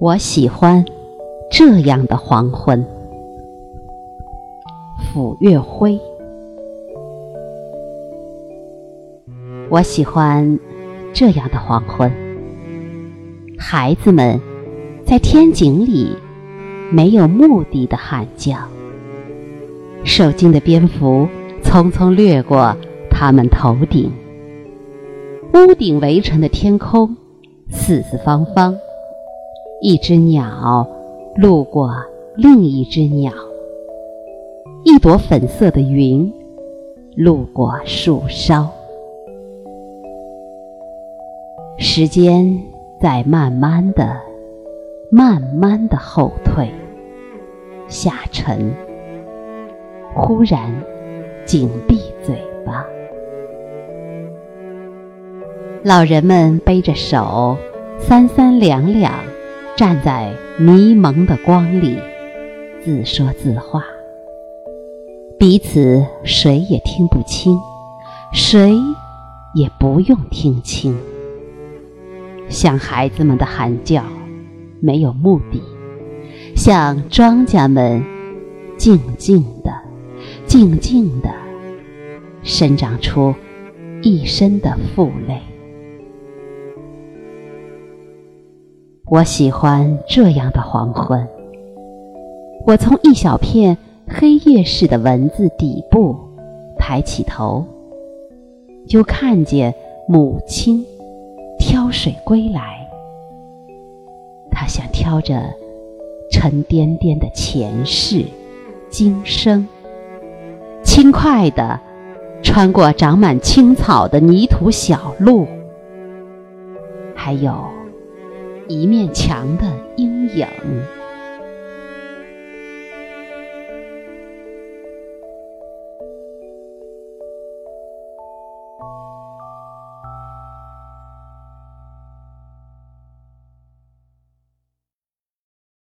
我喜欢这样的黄昏。抚月辉，我喜欢这样的黄昏。孩子们在天井里没有目的的喊叫，受惊的蝙蝠匆匆掠过他们头顶，屋顶围成的天空四四方方。一只鸟路过另一只鸟，一朵粉色的云路过树梢。时间在慢慢的、慢慢的后退、下沉。忽然，紧闭嘴巴。老人们背着手，三三两两。站在迷蒙的光里，自说自话，彼此谁也听不清，谁也不用听清。像孩子们的喊叫，没有目的；像庄稼们静静、静静的生长出一身的负累。我喜欢这样的黄昏。我从一小片黑夜似的文字底部抬起头，就看见母亲挑水归来。她像挑着沉甸甸的前世今生，轻快地穿过长满青草的泥土小路，还有。一面墙的阴影。